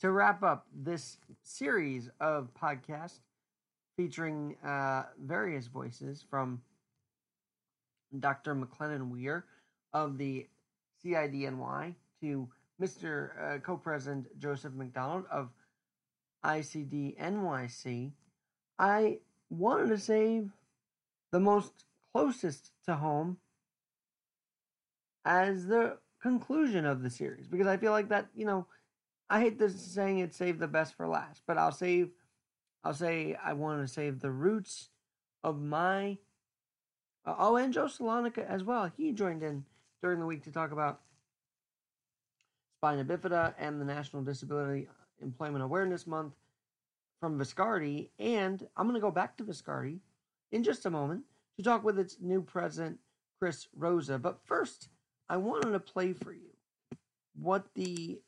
to wrap up this series of podcasts featuring uh, various voices from Dr. McLennan Weir of the CIDNY to Mr. Uh, Co-President Joseph McDonald of ICD NYC, I wanted to save the most closest to home as the conclusion of the series because I feel like that, you know, I hate this saying it saved the best for last, but I'll save I'll say I want to save the roots of my uh, oh and Joe Salonica as well. He joined in during the week to talk about spina bifida and the National Disability Employment Awareness Month from Viscardi. And I'm going to go back to Viscardi in just a moment to talk with its new president, Chris Rosa. But first, I wanted to play for you what the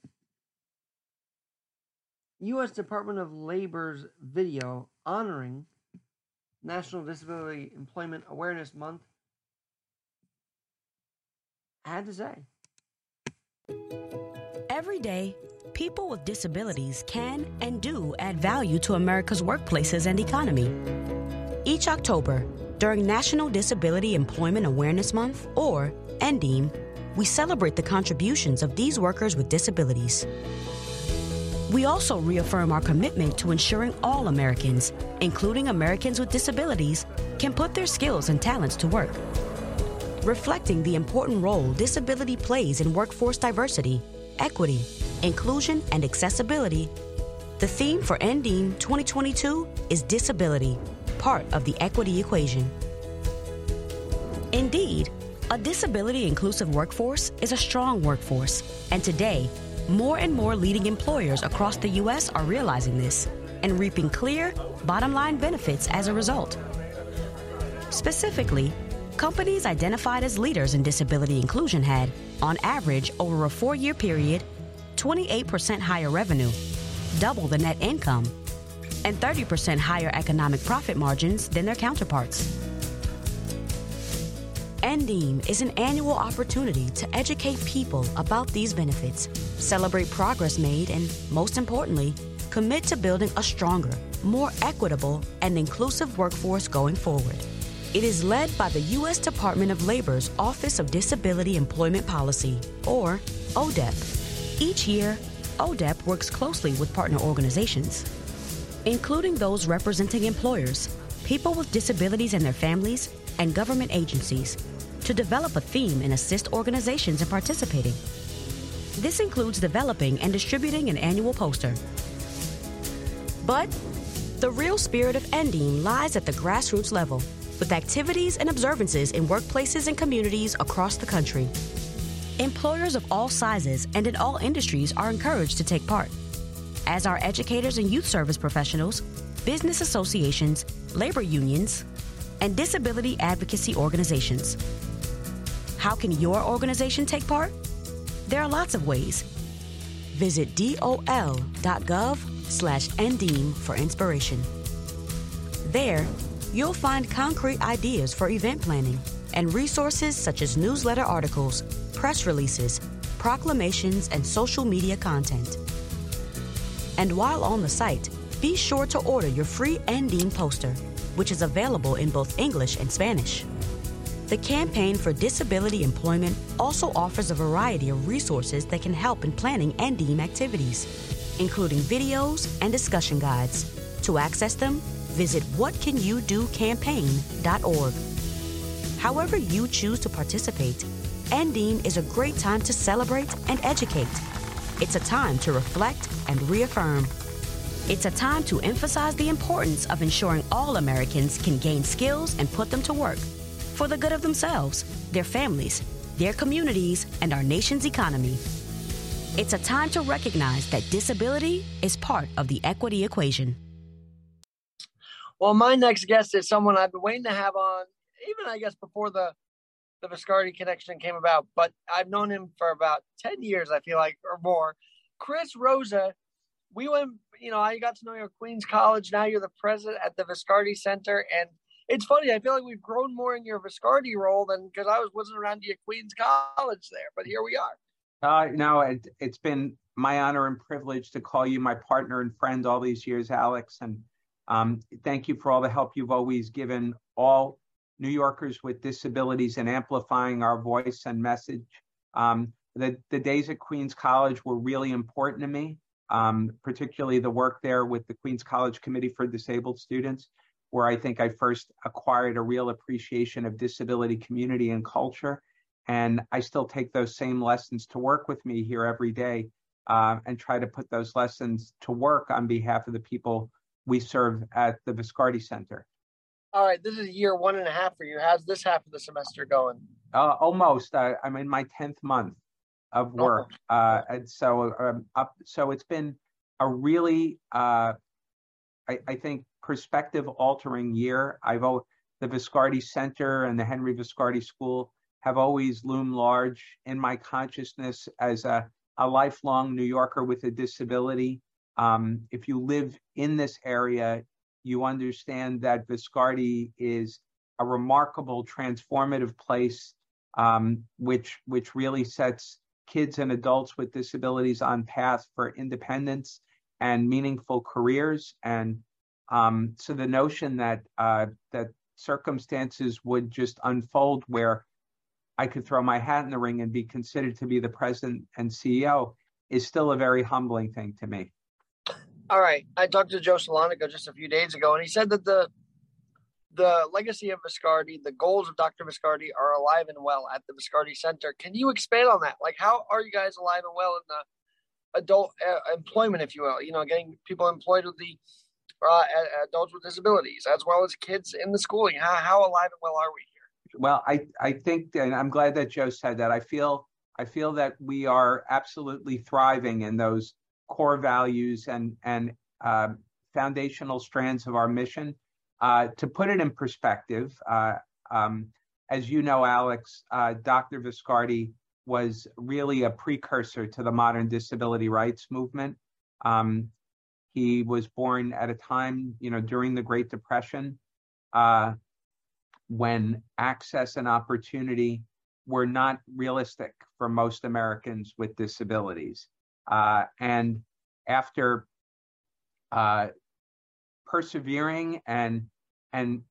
U.S. Department of Labor's video honoring National Disability Employment Awareness Month I had to say. Every day, people with disabilities can and do add value to America's workplaces and economy. Each October, during National Disability Employment Awareness Month, or NDEAM, we celebrate the contributions of these workers with disabilities. We also reaffirm our commitment to ensuring all Americans, including Americans with disabilities, can put their skills and talents to work. Reflecting the important role disability plays in workforce diversity, equity, inclusion, and accessibility, the theme for NDEAM 2022 is disability, part of the equity equation. Indeed, a disability inclusive workforce is a strong workforce, and today, more and more leading employers across the U.S. are realizing this and reaping clear, bottom line benefits as a result. Specifically, companies identified as leaders in disability inclusion had, on average, over a four year period, 28% higher revenue, double the net income, and 30% higher economic profit margins than their counterparts. NDEAM is an annual opportunity to educate people about these benefits, celebrate progress made, and most importantly, commit to building a stronger, more equitable, and inclusive workforce going forward. It is led by the U.S. Department of Labor's Office of Disability Employment Policy, or ODEP. Each year, ODEP works closely with partner organizations, including those representing employers, people with disabilities and their families, and government agencies to develop a theme and assist organizations in participating. This includes developing and distributing an annual poster. But the real spirit of NDEAM lies at the grassroots level, with activities and observances in workplaces and communities across the country. Employers of all sizes and in all industries are encouraged to take part, as are educators and youth service professionals, business associations, labor unions, and disability advocacy organizations. How can your organization take part? There are lots of ways. Visit dol.gov slash NDEAM for inspiration. There, you'll find concrete ideas for event planning and resources such as newsletter articles, press releases, proclamations, and social media content. And while on the site, be sure to order your free NDEAM poster which is available in both English and Spanish. The Campaign for Disability Employment also offers a variety of resources that can help in planning NDEAM activities, including videos and discussion guides. To access them, visit whatcanyoudocampaign.org. However you choose to participate, NDEAM is a great time to celebrate and educate. It's a time to reflect and reaffirm. It's a time to emphasize the importance of ensuring all Americans can gain skills and put them to work for the good of themselves, their families, their communities, and our nation's economy. It's a time to recognize that disability is part of the equity equation. Well, my next guest is someone I've been waiting to have on, even I guess before the the Viscardi connection came about, but I've known him for about 10 years, I feel like, or more. Chris Rosa we went, you know, I got to know you at Queens College. Now you're the president at the Viscardi Center. And it's funny, I feel like we've grown more in your Viscardi role than because I was wasn't around you at Queens College there, but here we are. Uh, no, it, it's been my honor and privilege to call you my partner and friend all these years, Alex. And um, thank you for all the help you've always given all New Yorkers with disabilities and amplifying our voice and message. Um, the, the days at Queens College were really important to me, um, particularly the work there with the Queens College Committee for Disabled Students, where I think I first acquired a real appreciation of disability community and culture. And I still take those same lessons to work with me here every day uh, and try to put those lessons to work on behalf of the people we serve at the Viscardi Center. All right, this is year one and a half for you. How's this half of the semester going? Uh, almost. Uh, I'm in my tenth month of work, uh, and so um, up. So it's been a really, uh, I, I, think, perspective altering year. I've the Viscardi Center and the Henry Viscardi School have always loomed large in my consciousness as a, a lifelong New Yorker with a disability. Um, if you live in this area, you understand that Viscardi is a remarkable, transformative place, um, which which really sets kids and adults with disabilities on path for independence and meaningful careers. And um, so the notion that uh, that circumstances would just unfold where I could throw my hat in the ring and be considered to be the president and CEO is still a very humbling thing to me. All right. I talked to Joe Salonica just a few days ago, and he said that the the legacy of Viscardi, the goals of Dr. Viscardi are alive and well at the Viscardi Center. Can you expand on that? Like, how are you guys alive and well in the adult uh, employment, if you will? You know, getting people employed with the uh, adults with disabilities, as well as kids in the schooling. How, how alive and well are we here? Well, I I think, and I'm glad that Joe said that. I feel I feel that we are absolutely thriving in those core values and and uh, foundational strands of our mission. Uh, to put it in perspective, uh, um, as you know, Alex, uh, Dr. Viscardi was really a precursor to the modern disability rights movement. Um, he was born at a time, you know, during the Great Depression, uh, when access and opportunity were not realistic for most Americans with disabilities. Uh, and after uh, persevering and and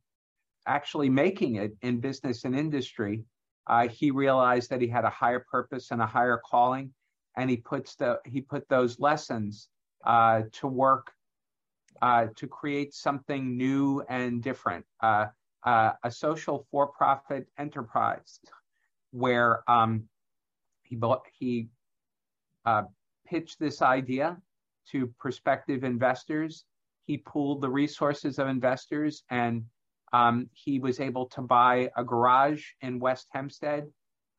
actually making it in business and industry, uh, he realized that he had a higher purpose and a higher calling, and he puts the he put those lessons uh, to work uh, to create something new and different, uh, uh, a social for-profit enterprise where um, he bought, he uh, pitched this idea to prospective investors. He pooled the resources of investors and um, he was able to buy a garage in West Hempstead.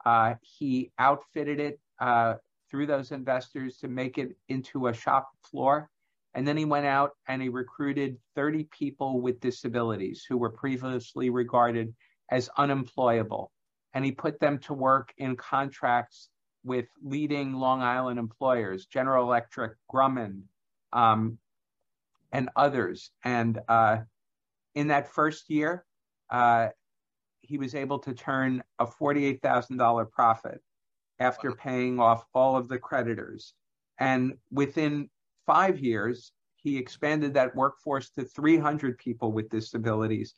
Uh, he outfitted it uh, through those investors to make it into a shop floor. And then he went out and he recruited 30 people with disabilities who were previously regarded as unemployable. And he put them to work in contracts with leading Long Island employers, General Electric, Grumman, um, and others. And uh, in that first year, uh, he was able to turn a $48,000 profit after paying off all of the creditors. And within five years, he expanded that workforce to 300 people with disabilities,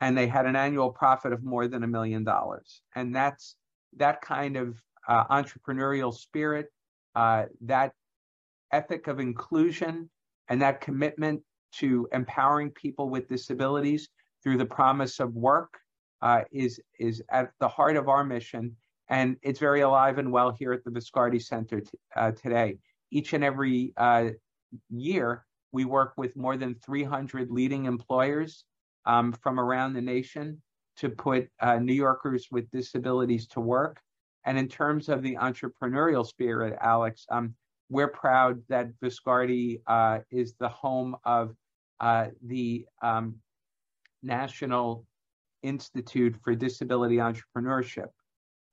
and they had an annual profit of more than a million dollars. And that's that kind of uh, entrepreneurial spirit, uh, that ethic of inclusion, and that commitment to empowering people with disabilities through the promise of work uh, is is at the heart of our mission, and it's very alive and well here at the Viscardi Center t- uh, today. Each and every uh, year, we work with more than 300 leading employers um, from around the nation to put uh, New Yorkers with disabilities to work. And in terms of the entrepreneurial spirit, Alex, um, we're proud that Viscardi uh, is the home of uh, the um, National Institute for Disability Entrepreneurship,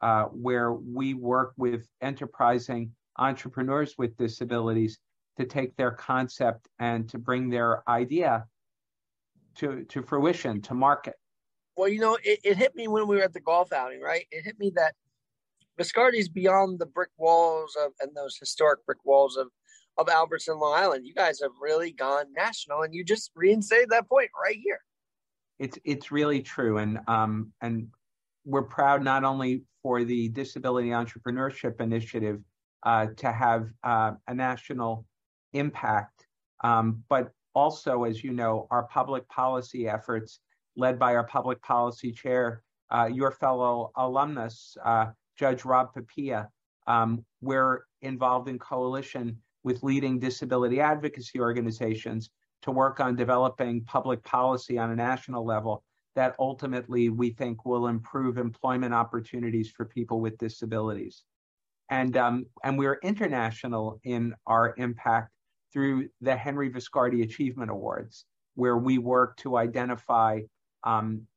uh, where we work with enterprising entrepreneurs with disabilities to take their concept and to bring their idea to, to fruition, to market. Well, you know, it, it hit me when we were at the golf outing, right? It hit me that Viscardi's beyond the brick walls of and those historic brick walls of of Albertson, Long Island. You guys have really gone national, and you just reinstated that point right here. It's it's really true, and um and we're proud not only for the Disability Entrepreneurship Initiative uh, to have uh, a national impact, um, but also, as you know, our public policy efforts led by our public policy chair, uh, your fellow alumnus, uh, Judge Rob Papiya. Um, we're involved in coalition with leading disability advocacy organizations to work on developing public policy on a national level that ultimately we think will improve employment opportunities for people with disabilities. And, um, and we're international in our impact through the Henry Viscardi Achievement Awards, where we work to identify um,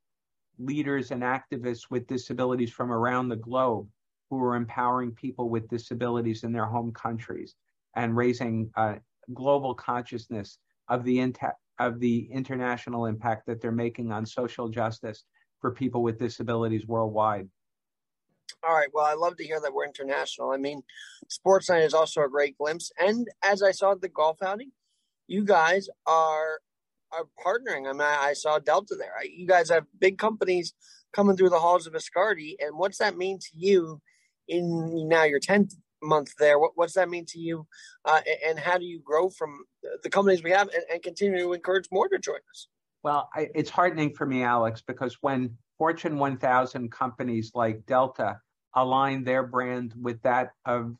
leaders and activists with disabilities from around the globe who are empowering people with disabilities in their home countries and raising uh, global consciousness of the, of the international impact that they're making on social justice for people with disabilities worldwide. All right. Well, I love to hear that we're international. I mean, Sports Night is also a great glimpse. And as I saw at the golf outing, you guys are are partnering. I mean, I saw Delta there. You guys have big companies coming through the halls of Viscardi. And what's that mean to you in now your 10th month there? What, what's that mean to you? Uh, and how do you grow from the companies we have and, and continue to encourage more to join us? Well, I, it's heartening for me, Alex, because when Fortune 1000 companies like Delta align their brand with that of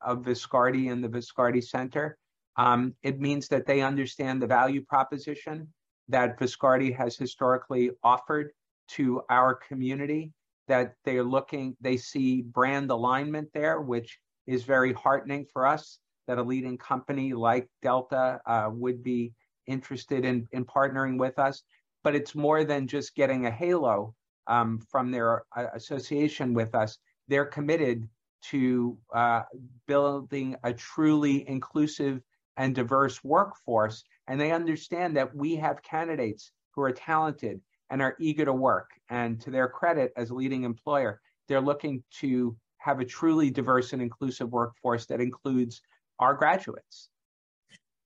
of Viscardi and the Viscardi Center. Um, it means that they understand the value proposition that Viscardi has historically offered to our community. That they're looking, they see brand alignment there, which is very heartening for us. That a leading company like Delta uh, would be interested in, in partnering with us. But it's more than just getting a halo um, from their uh, association with us they're committed to uh, building a truly inclusive and diverse workforce. And they understand that we have candidates who are talented and are eager to work. And to their credit, as a leading employer, they're looking to have a truly diverse and inclusive workforce that includes our graduates.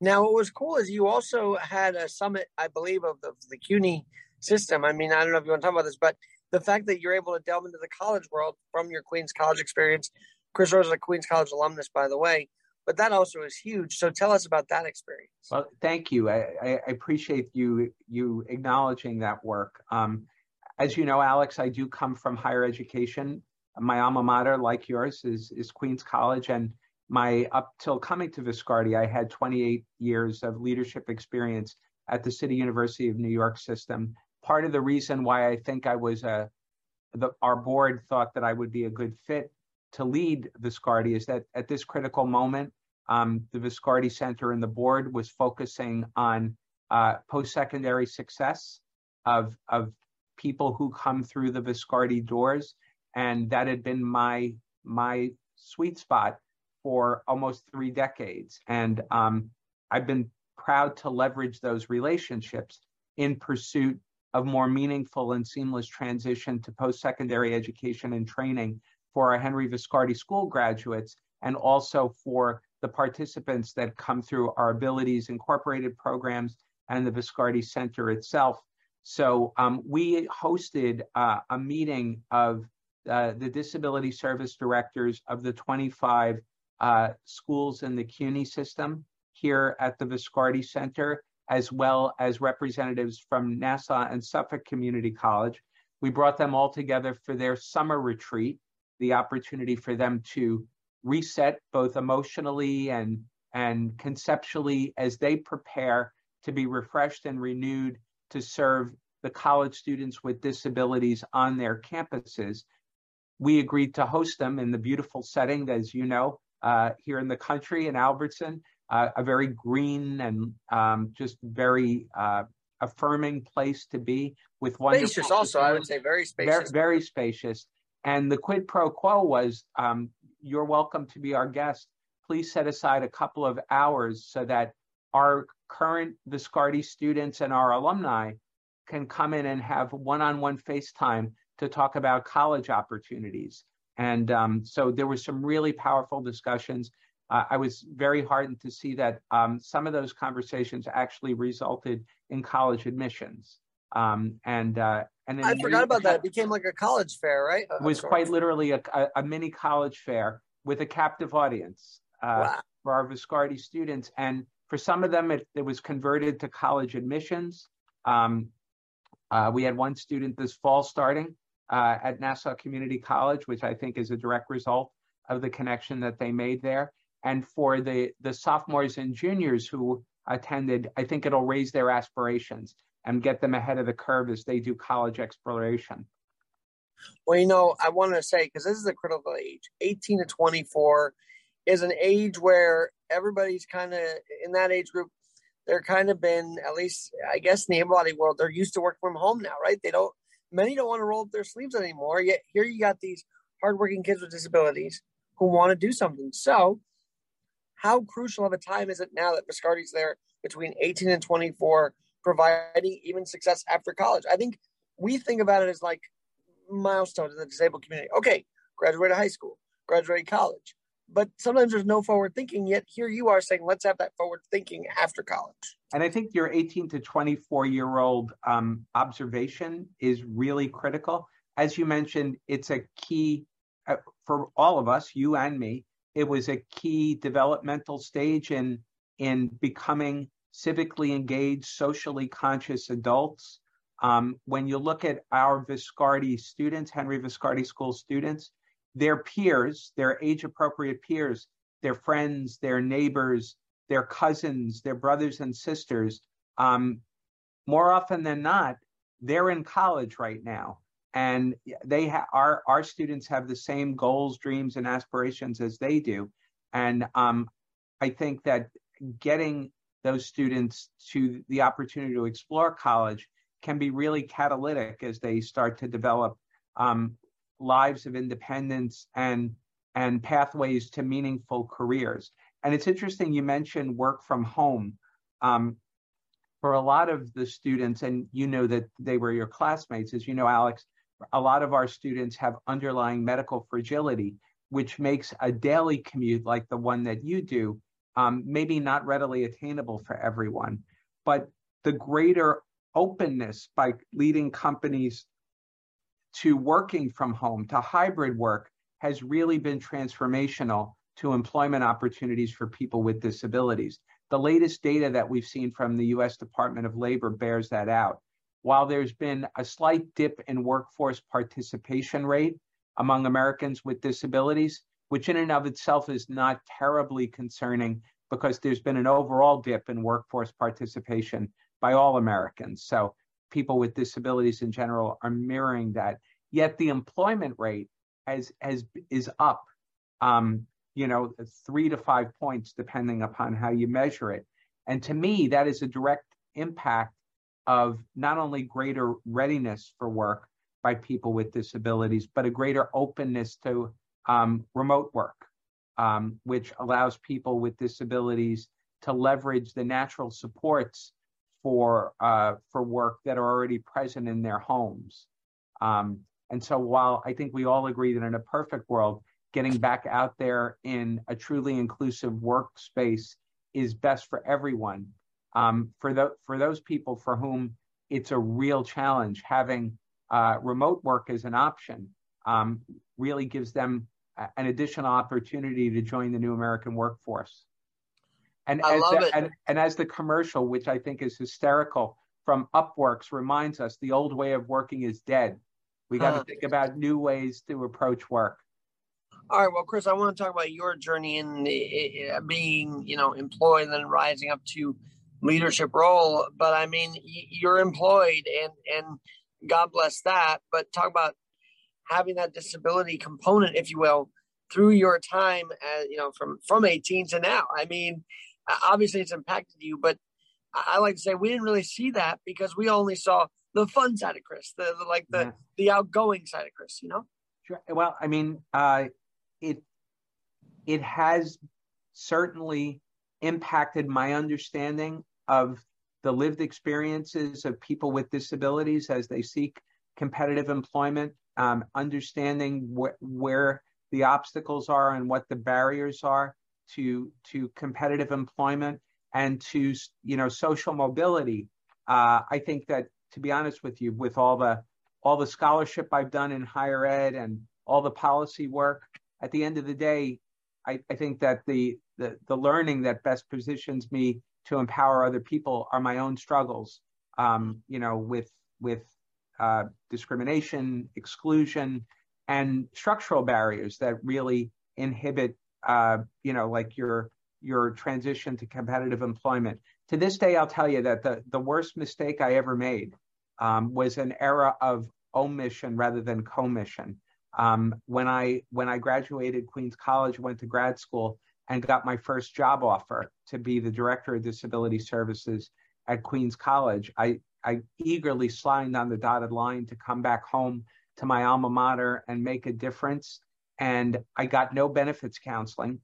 Now, what was cool is you also had a summit, I believe, of the, the CUNY system. I mean, I don't know if you want to talk about this, but the fact that you're able to delve into the college world from your Queens College experience. Chris Rosa is a Queens College alumnus, by the way, but that also is huge. So tell us about that experience. Well, thank you. I, I appreciate you you acknowledging that work. Um, as you know, Alex, I do come from higher education. My alma mater, like yours, is is Queens College, and my up till coming to Viscardi, I had 28 years of leadership experience at the City University of New York system. Part of the reason why I think I was a the, our board thought that I would be a good fit to lead Viscardi is that at this critical moment, um, the Viscardi Center and the board was focusing on uh, post-secondary success of of people who come through the Viscardi doors, and that had been my my sweet spot for almost three decades, and um, I've been proud to leverage those relationships in pursuit of more meaningful and seamless transition to post-secondary education and training for our Henry Viscardi School graduates and also for the participants that come through our Abilities Incorporated programs and the Viscardi Center itself. So um, we hosted uh, a meeting of uh, the disability service directors of the 25 uh, schools in the CUNY system here at the Viscardi Center as well as representatives from Nassau and Suffolk Community College. We brought them all together for their summer retreat, the opportunity for them to reset both emotionally and, and conceptually as they prepare to be refreshed and renewed to serve the college students with disabilities on their campuses. We agreed to host them in the beautiful setting, as you know, uh, here in the country in Albertson, uh, a very green and um, just very uh, affirming place to be with one. Spacious, also, I would say very spacious. Very, very spacious. And the quid pro quo was um, you're welcome to be our guest. Please set aside a couple of hours so that our current Viscardi students and our alumni can come in and have one on one FaceTime to talk about college opportunities. And um, so there were some really powerful discussions. Uh, I was very heartened to see that um, some of those conversations actually resulted in college admissions. Um, and uh, and I forgot about that. It became like a college fair, right? It was quite literally a, a, a, mini college fair with a captive audience uh, wow. for our Viscardi students. And for some of them, it, it was converted to college admissions. Um, uh, we had one student this fall starting uh, at Nassau Community College, which I think is a direct result of the connection that they made there. And for the, the sophomores and juniors who attended, I think it'll raise their aspirations and get them ahead of the curve as they do college exploration. Well, you know, I want to say, because this is a critical age 18 to 24 is an age where everybody's kind of in that age group. They're kind of been, at least, I guess, in the able-bodied world, they're used to working from home now, right? They don't, many don't want to roll up their sleeves anymore. Yet here you got these hardworking kids with disabilities who want to do something. So, how crucial of a time is it now that Viscardi's there between 18 and 24 providing even success after college. I think we think about it as like milestones in the disabled community. Okay, graduate high school, graduate college. But sometimes there's no forward thinking, yet here you are saying, let's have that forward thinking after college. And I think your 18 to 24 year old um, observation is really critical. As you mentioned, it's a key uh, for all of us, you and me. It was a key developmental stage in in becoming civically engaged, socially conscious adults. Um, when you look at our Viscardi students, Henry Viscardi School students, their peers, their age appropriate peers, their friends, their neighbors, their cousins, their brothers and sisters, um, more often than not, they're in college right now. And they ha- our our students have the same goals, dreams, and aspirations as they do. And um, I think that getting those students to the opportunity to explore college can be really catalytic as they start to develop um, lives of independence and and pathways to meaningful careers. And it's interesting you mentioned work from home. Um, for a lot of the students, and you know that they were your classmates, as you know, Alex, a lot of our students have underlying medical fragility, which makes a daily commute like the one that you do um, maybe not readily attainable for everyone. But the greater openness by leading companies to working from home, to hybrid work, has really been transformational to employment opportunities for people with disabilities. The latest data that we've seen from the US Department of Labor bears that out. While there's been a slight dip in workforce participation rate among Americans with disabilities, which in and of itself is not terribly concerning because there's been an overall dip in workforce participation by all Americans. So people with disabilities in general are mirroring that. Yet the employment rate has, has is up, um, you know, three to five points depending upon how you measure it. And to me, that is a direct impact of not only greater readiness for work by people with disabilities, but a greater openness to um, remote work, um, which allows people with disabilities to leverage the natural supports for uh, for work that are already present in their homes. Um, and so, while I think we all agree that in a perfect world, getting back out there in a truly inclusive workspace is best for everyone. Um, for the for those people for whom it's a real challenge, having uh, remote work as an option um, really gives them an additional opportunity to join the new American workforce. And I as love the, it. And, and as the commercial, which I think is hysterical, from Upworks reminds us, the old way of working is dead. We got to uh, think about new ways to approach work. All right, well, Chris, I want to talk about your journey in uh, being, you know, employed and then rising up to leadership role. But I mean, you're employed, and and God bless that. But talk about having that disability component, if you will, through your time, as, you know, from from 18 to now. I mean, obviously it's impacted you, but I like to say we didn't really see that because we only saw the fun side of Chris, the, the like the yeah. the outgoing side of Chris. You know. Sure. Well, I mean, uh, it it has certainly impacted my understanding of the lived experiences of people with disabilities as they seek competitive employment um, understanding wh- where the obstacles are and what the barriers are to to competitive employment and to you know social mobility. Uh, I think that to be honest with you, with all the all the scholarship I've done in higher ed and all the policy work, at the end of the day, I, I think that the, the the learning that best positions me to empower other people are my own struggles. Um, you know, with with uh, discrimination, exclusion, and structural barriers that really inhibit, you know, like your your transition to competitive employment. To this day, I'll tell you that the the worst mistake I ever made um, was an era of omission rather than commission. Um, when I when I graduated Queens College, went to grad school, and got my first job offer to be the director of disability services at Queens College, I I eagerly signed on the dotted line to come back home to my alma mater and make a difference. And I got no benefits counseling.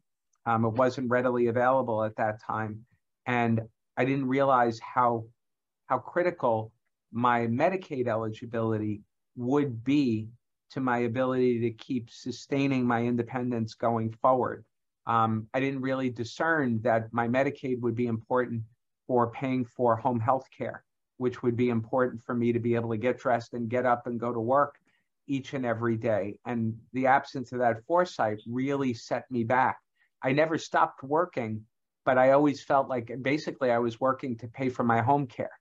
Um, it wasn't readily available at that time, and I didn't realize how how critical my Medicaid eligibility would be to my ability to keep sustaining my independence going forward. Um, I didn't really discern that my Medicaid would be important for paying for home health care, which would be important for me to be able to get dressed and get up and go to work each and every day. And the absence of that foresight really set me back. I never stopped working, but I always felt like basically I was working to pay for my home care.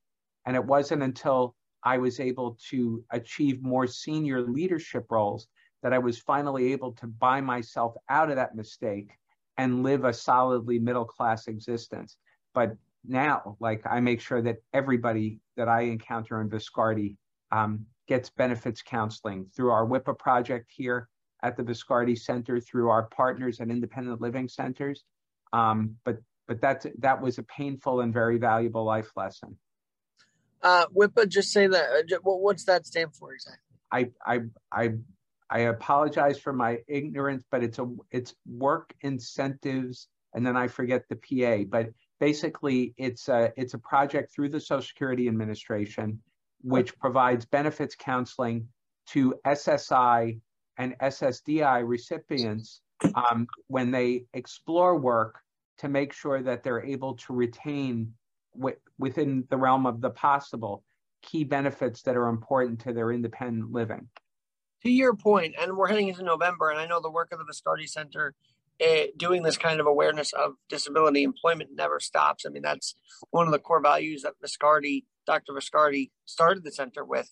And it wasn't until I was able to achieve more senior leadership roles that I was finally able to buy myself out of that mistake and live a solidly middle class existence. But now, like I make sure that everybody that I encounter in Viscardi um, gets benefits counseling through our WIPA project here at the Viscardi Center, through our partners at independent living centers. Um, but but that's that was a painful and very valuable life lesson. Uh, WIPA, just say that. Uh, what's that stand for exactly? I I I I apologize for my ignorance, but it's a it's work incentives, and then I forget the PA. But basically, it's a it's a project through the Social Security Administration, which provides benefits counseling to SSI and SSDI recipients um, when they explore work to make sure that they're able to retain w- within the realm of the possible key benefits that are important to their independent living. To your point, and we're heading into November, and I know the work of the Viscardi Center uh, doing this kind of awareness of disability employment never stops. I mean, that's one of the core values that Viscardi, Dr. Viscardi, started the center with.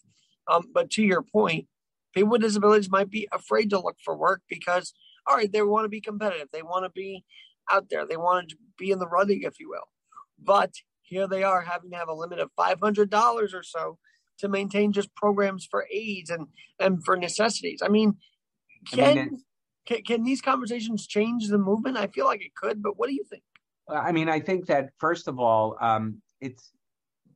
Um, but to your point, people with disabilities might be afraid to look for work because, all right, they want to be competitive, they want to be out there, they want to be in the running, if you will. But here they are having to have a limit of $500 or so to maintain just programs for aids and, and for necessities. I mean, can, I mean, can, can these conversations change the movement? I feel like it could, but what do you think? I mean, I think that first of all, um, it's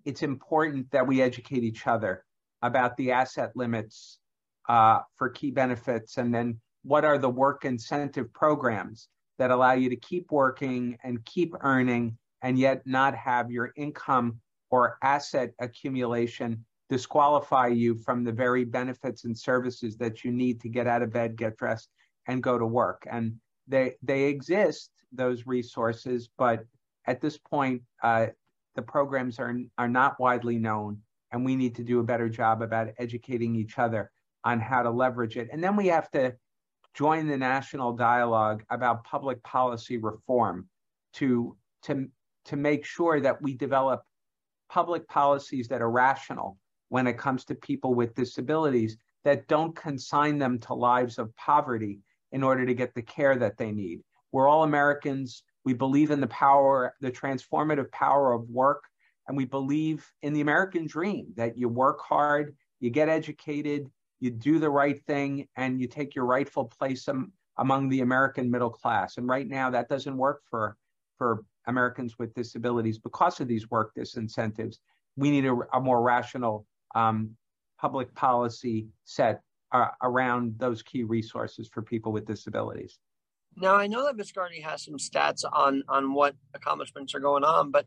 it's important that we educate each other about the asset limits uh, for key benefits, and then what are the work incentive programs that allow you to keep working and keep earning and yet not have your income or asset accumulation disqualify you from the very benefits and services that you need to get out of bed, get dressed, and go to work. And they they exist those resources, but at this point, uh, the programs are are not widely known, and we need to do a better job about educating each other on how to leverage it. And then we have to join the national dialogue about public policy reform to to to make sure that we develop public policies that are rational when it comes to people with disabilities that don't consign them to lives of poverty in order to get the care that they need. We're all Americans. We believe in the power, the transformative power of work, and we believe in the American dream that you work hard, you get educated, you do the right thing, and you take your rightful place am, among the American middle class. And right now, that doesn't work for for Americans with disabilities because of these work disincentives. We need a, a more rational um, public policy set uh, around those key resources for people with disabilities. Now, I know that Viscardi has some stats on on what accomplishments are going on, but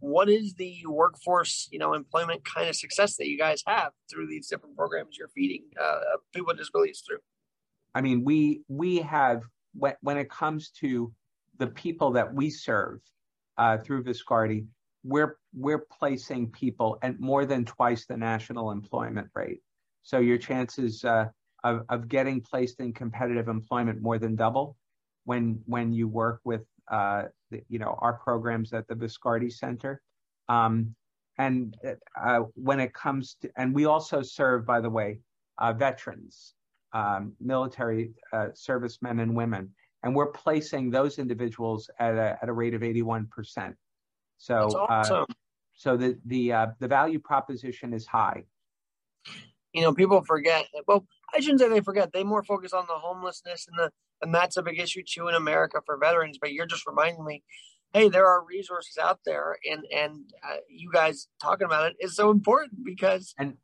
what is the workforce, you know, employment kind of success that you guys have through these different programs you're feeding uh, people with disabilities through? I mean, we we have when when it comes to the people that we serve uh, through Viscardi, we're we're placing people at more than twice the national employment rate. So your chances uh, of of getting placed in competitive employment more than double when when you work with uh, the, you know our programs at the Viscardi Center. Um, and uh, when it comes to, and we also serve, by the way, uh, veterans, um, military uh, servicemen and women, and we're placing those individuals at a, at a rate of 81%. So, uh, awesome. so the the uh, the value proposition is high. You know, people forget. Well, I shouldn't say they forget. They more focus on the homelessness and the and that's a big issue too in America for veterans. But you're just reminding me, hey, there are resources out there, and and uh, you guys talking about it is so important because and.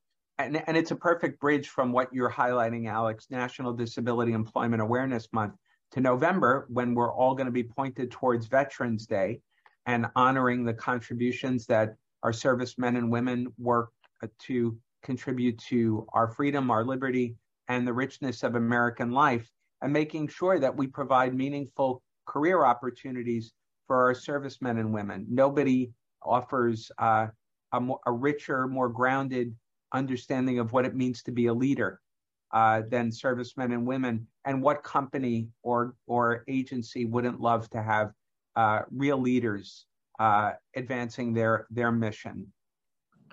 And, and it's a perfect bridge from what you're highlighting, Alex, National Disability Employment Awareness Month to November, when we're all going to be pointed towards Veterans Day and honoring the contributions that our servicemen and women work uh, to contribute to our freedom, our liberty, and the richness of American life and making sure that we provide meaningful career opportunities for our servicemen and women. Nobody offers uh, a, more, a, richer, more grounded understanding of what it means to be a leader uh, than servicemen and women. And what company or or agency wouldn't love to have uh, real leaders uh, advancing their their mission?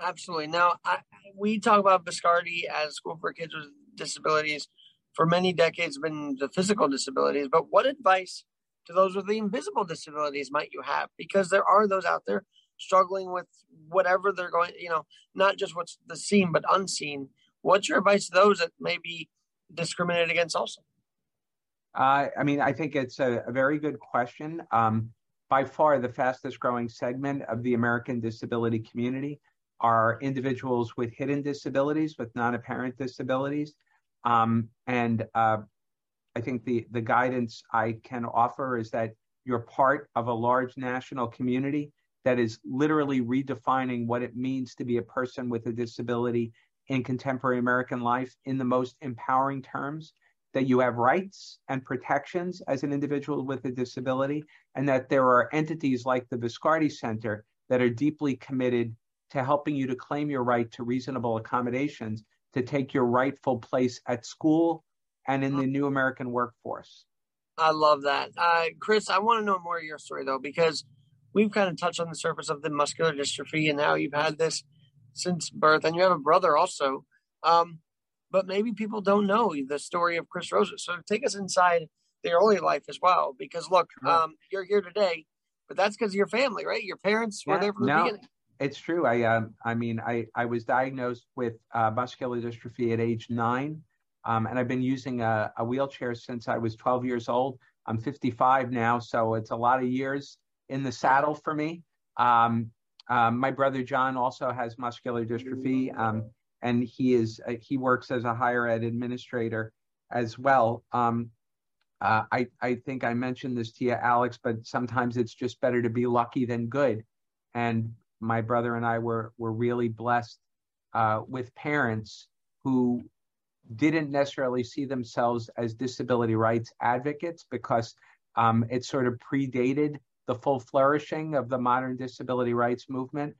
Absolutely. Now, I, we talk about Viscardi as school for kids with disabilities for many decades been the physical disabilities, but what advice to those with the invisible disabilities might you have? Because there are those out there struggling with whatever they're going, you know, not just what's the seen, but unseen. What's your advice to those that may be discriminated against also? Uh, I mean, I think it's a, a very good question. Um, by far, the fastest growing segment of the American disability community are individuals with hidden disabilities, with non apparent disabilities. Um, and uh, I think the, the guidance I can offer is that you're part of a large national community that is literally redefining what it means to be a person with a disability in contemporary American life in the most empowering terms. That you have rights and protections as an individual with a disability, and that there are entities like the Viscardi Center that are deeply committed to helping you to claim your right to reasonable accommodations to take your rightful place at school and in the new American workforce. I love that. Uh, Chris, I want to know more of your story though, because we've kind of touched on the surface of the muscular dystrophy and how you've had this since birth, and you have a brother also. Um, but maybe people don't know the story of Chris Rosa. So take us inside the early life as well, because look, um, you're here today, but that's because of your family, right? Your parents were there from the no, beginning. It's true. I um, I mean, I I was diagnosed with uh, muscular dystrophy at age nine, um, and I've been using a, a, wheelchair since I was 12 years old. I'm 55 now, so it's a lot of years in the saddle for me. Um, um, my brother John also has muscular dystrophy, um, and he is uh, he works as a higher ed administrator as well. Um, uh, I I think I mentioned this to you, Alex, but sometimes it's just better to be lucky than good. And my brother and I were were really blessed uh, with parents who didn't necessarily see themselves as disability rights advocates because um, it sort of predated the full flourishing of the modern disability rights movement,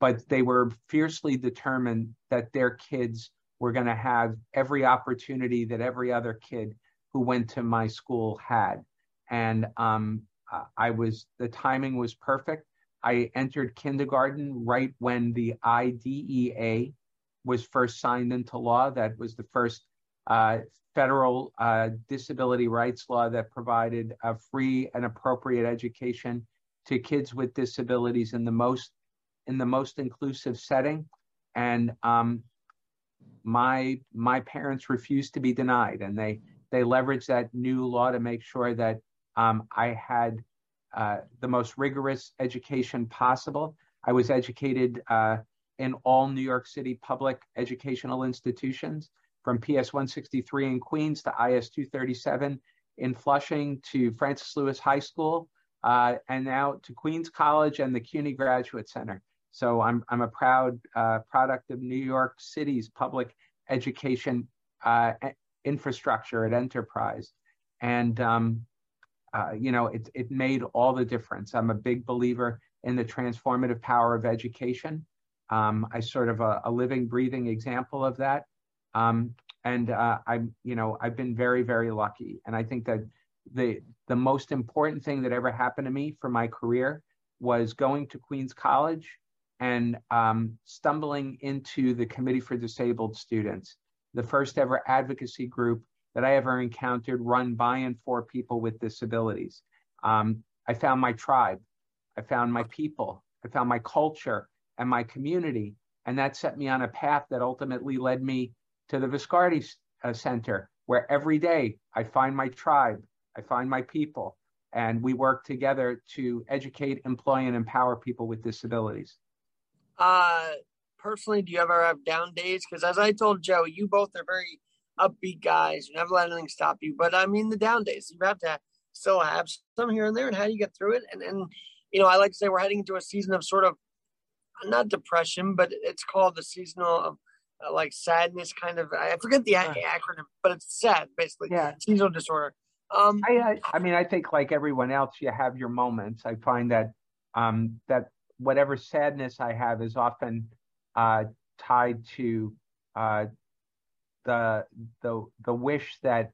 but they were fiercely determined that their kids were going to have every opportunity that every other kid who went to my school had. And um, I was, the timing was perfect. I entered kindergarten right when the IDEA was first signed into law. That was the first uh, federal uh, disability rights law that provided a free and appropriate education to kids with disabilities in the most in the most inclusive setting. And um, my my parents refused to be denied, and they they leveraged that new law to make sure that um, I had uh, the most rigorous education possible. I was educated uh, in all New York City public educational institutions, from PS 163 in Queens to IS 237 in Flushing to Francis Lewis High School uh, and now to Queens College and the CUNY Graduate Center. So I'm I'm a proud uh, product of New York City's public education uh, infrastructure at Enterprise, and um, uh, you know it it made all the difference. I'm a big believer in the transformative power of education. Um, I sort of a, a, living, breathing example of that. Um, and uh, I'm, you know, I've been very, very lucky. And I think that the the most important thing that ever happened to me for my career was going to Queens College and um, stumbling into the Committee for Disabled Students, the first ever advocacy group that I ever encountered run by and for people with disabilities. Um, I found my tribe, I found my people, I found my culture and my community. And that set me on a path that ultimately led me to the Viscardi uh, Center, where every day I find my tribe, I find my people, and we work together to educate, employ, and empower people with disabilities. Uh, personally, do you ever have down days? Because as I told Joe, you both are very upbeat guys. You never let anything stop you. But I mean, the down days, you have to still have some here and there. And how do you get through it? And, and you know, I like to say we're heading into a season of sort of not depression, but it's called the seasonal of uh, like sadness kind of i forget the acronym but it's sad basically yeah seasonal disorder um I, I, I mean i think like everyone else you have your moments i find that um that whatever sadness i have is often uh tied to uh the the the wish that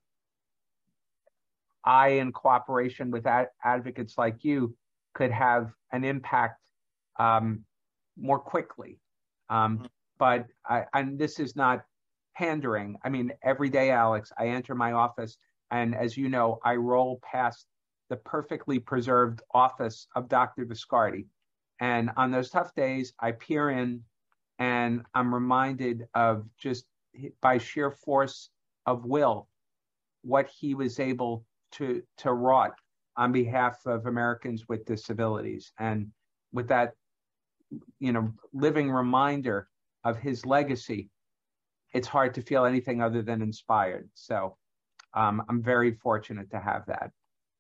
i in cooperation with ad- advocates like you could have an impact um more quickly um, mm-hmm but I, and this is not pandering. I mean, every day, Alex, I enter my office, and as you know, I roll past the perfectly preserved office of Dr. Viscardi. And on those tough days, I peer in and I'm reminded of just by sheer force of will what he was able to to wrought on behalf of Americans with disabilities. And with that, you know, living reminder of his legacy, it's hard to feel anything other than inspired. So um, I'm very fortunate to have that.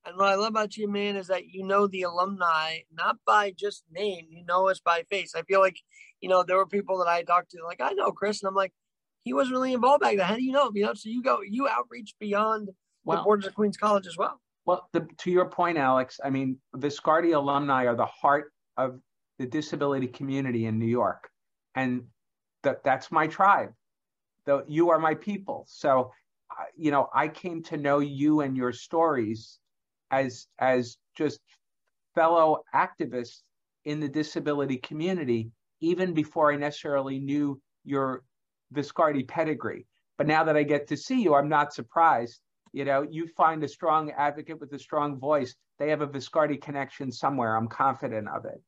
And what I love about you, man, is that you know the alumni not by just name, you know us by face. I feel like, you know, there were people that I talked to, like, I know Chris, and I'm like, he wasn't really involved back then. How do you know? You know, so you go, you outreach beyond well, the borders of Queens College as well. Well, the, to your point, Alex, I mean, Viscardi alumni are the heart of the disability community in New York. And that that's my tribe. Though you are my people. So, you know, I came to know you and your stories as as just fellow activists in the disability community, even before I necessarily knew your Viscardi pedigree. But now that I get to see you, I'm not surprised. You know, you find a strong advocate with a strong voice. They have a Viscardi connection somewhere. I'm confident of it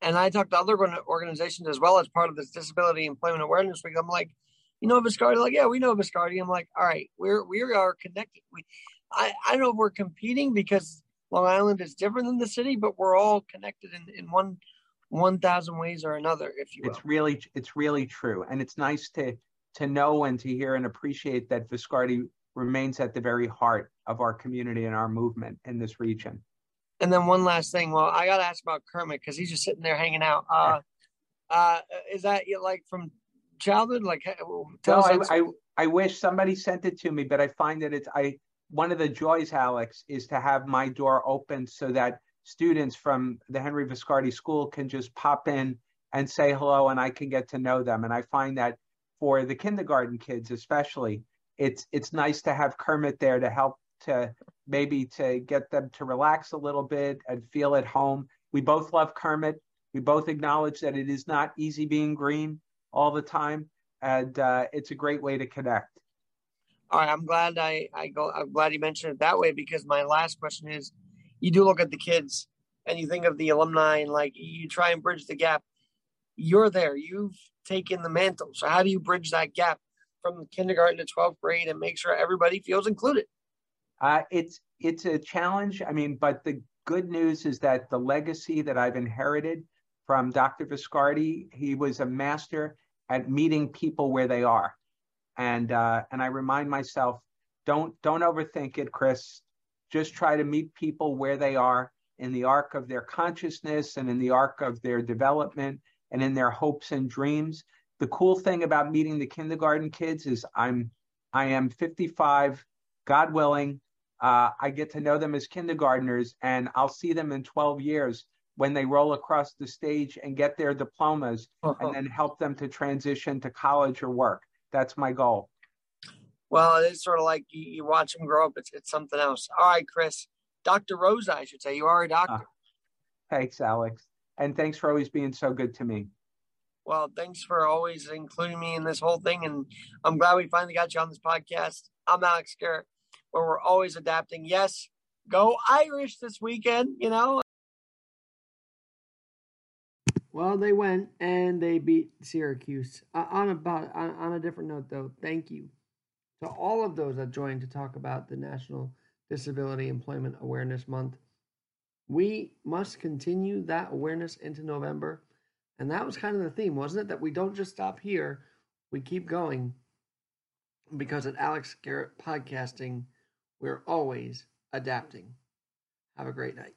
and I talked to other organizations as well as part of this Disability Employment Awareness Week. I'm like, you know Viscardi? Like, yeah, we know Viscardi. I'm like, all right, we're we are connected. We, I I don't know if we're competing because Long Island is different than the city, but we're all connected in in one one thousand ways or another, if you will. It's really it's really true, and it's nice to to know and to hear and appreciate that Viscardi remains at the very heart of our community and our movement in this region. And then one last thing. Well, I got to ask about Kermit because he's just sitting there hanging out. Uh, uh, is that like from childhood? Like, tell no, I, I, I wish somebody sent it to me, but I find that it's I. One of the joys, Alex, is to have my door open so that students from the Henry Viscardi School can just pop in and say hello, and I can get to know them. And I find that for the kindergarten kids, especially, it's it's nice to have Kermit there to help to maybe to get them to relax a little bit and feel at home. We both love Kermit. We both acknowledge that it is not easy being green all the time, and uh, it's a great way to connect. All right, I'm glad I, I go. I'm glad you mentioned it that way because my last question is: you do look at the kids and you think of the alumni and like you try and bridge the gap. You're there. You've taken the mantle. So how do you bridge that gap from kindergarten to 12th grade and make sure everybody feels included? Uh, it's it's a challenge. I mean, but the good news is that the legacy that I've inherited from Dr. Viscardi, he was a master at meeting people where they are, and uh, and I remind myself, don't don't overthink it, Chris. Just try to meet people where they are in the arc of their consciousness and in the arc of their development and in their hopes and dreams. The cool thing about meeting the kindergarten kids is I'm I am 55, God willing. Uh, I get to know them as kindergartners, and I'll see them in 12 years when they roll across the stage and get their diplomas, uh-huh. and then help them to transition to college or work. That's my goal. Well, it's sort of like you, you watch them grow up. It's, it's something else. All right, Chris. Dr. Rosa, I should say. You are a doctor. Uh, thanks, Alex. And thanks for always being so good to me. Well, thanks for always including me in this whole thing. And I'm glad we finally got you on this podcast. I'm Alex Garrett, where we're always adapting. Yes, go Irish this weekend, you know. Well, they went and they beat Syracuse. Uh, on about on, on a different note, though, thank you to all of those that joined to talk about the National Disability Employment Awareness Month. We must continue that awareness into November. And that was kind of the theme, wasn't it? That we don't just stop here, we keep going. Because at Alex Garrett Podcasting, we're always adapting. Have a great night.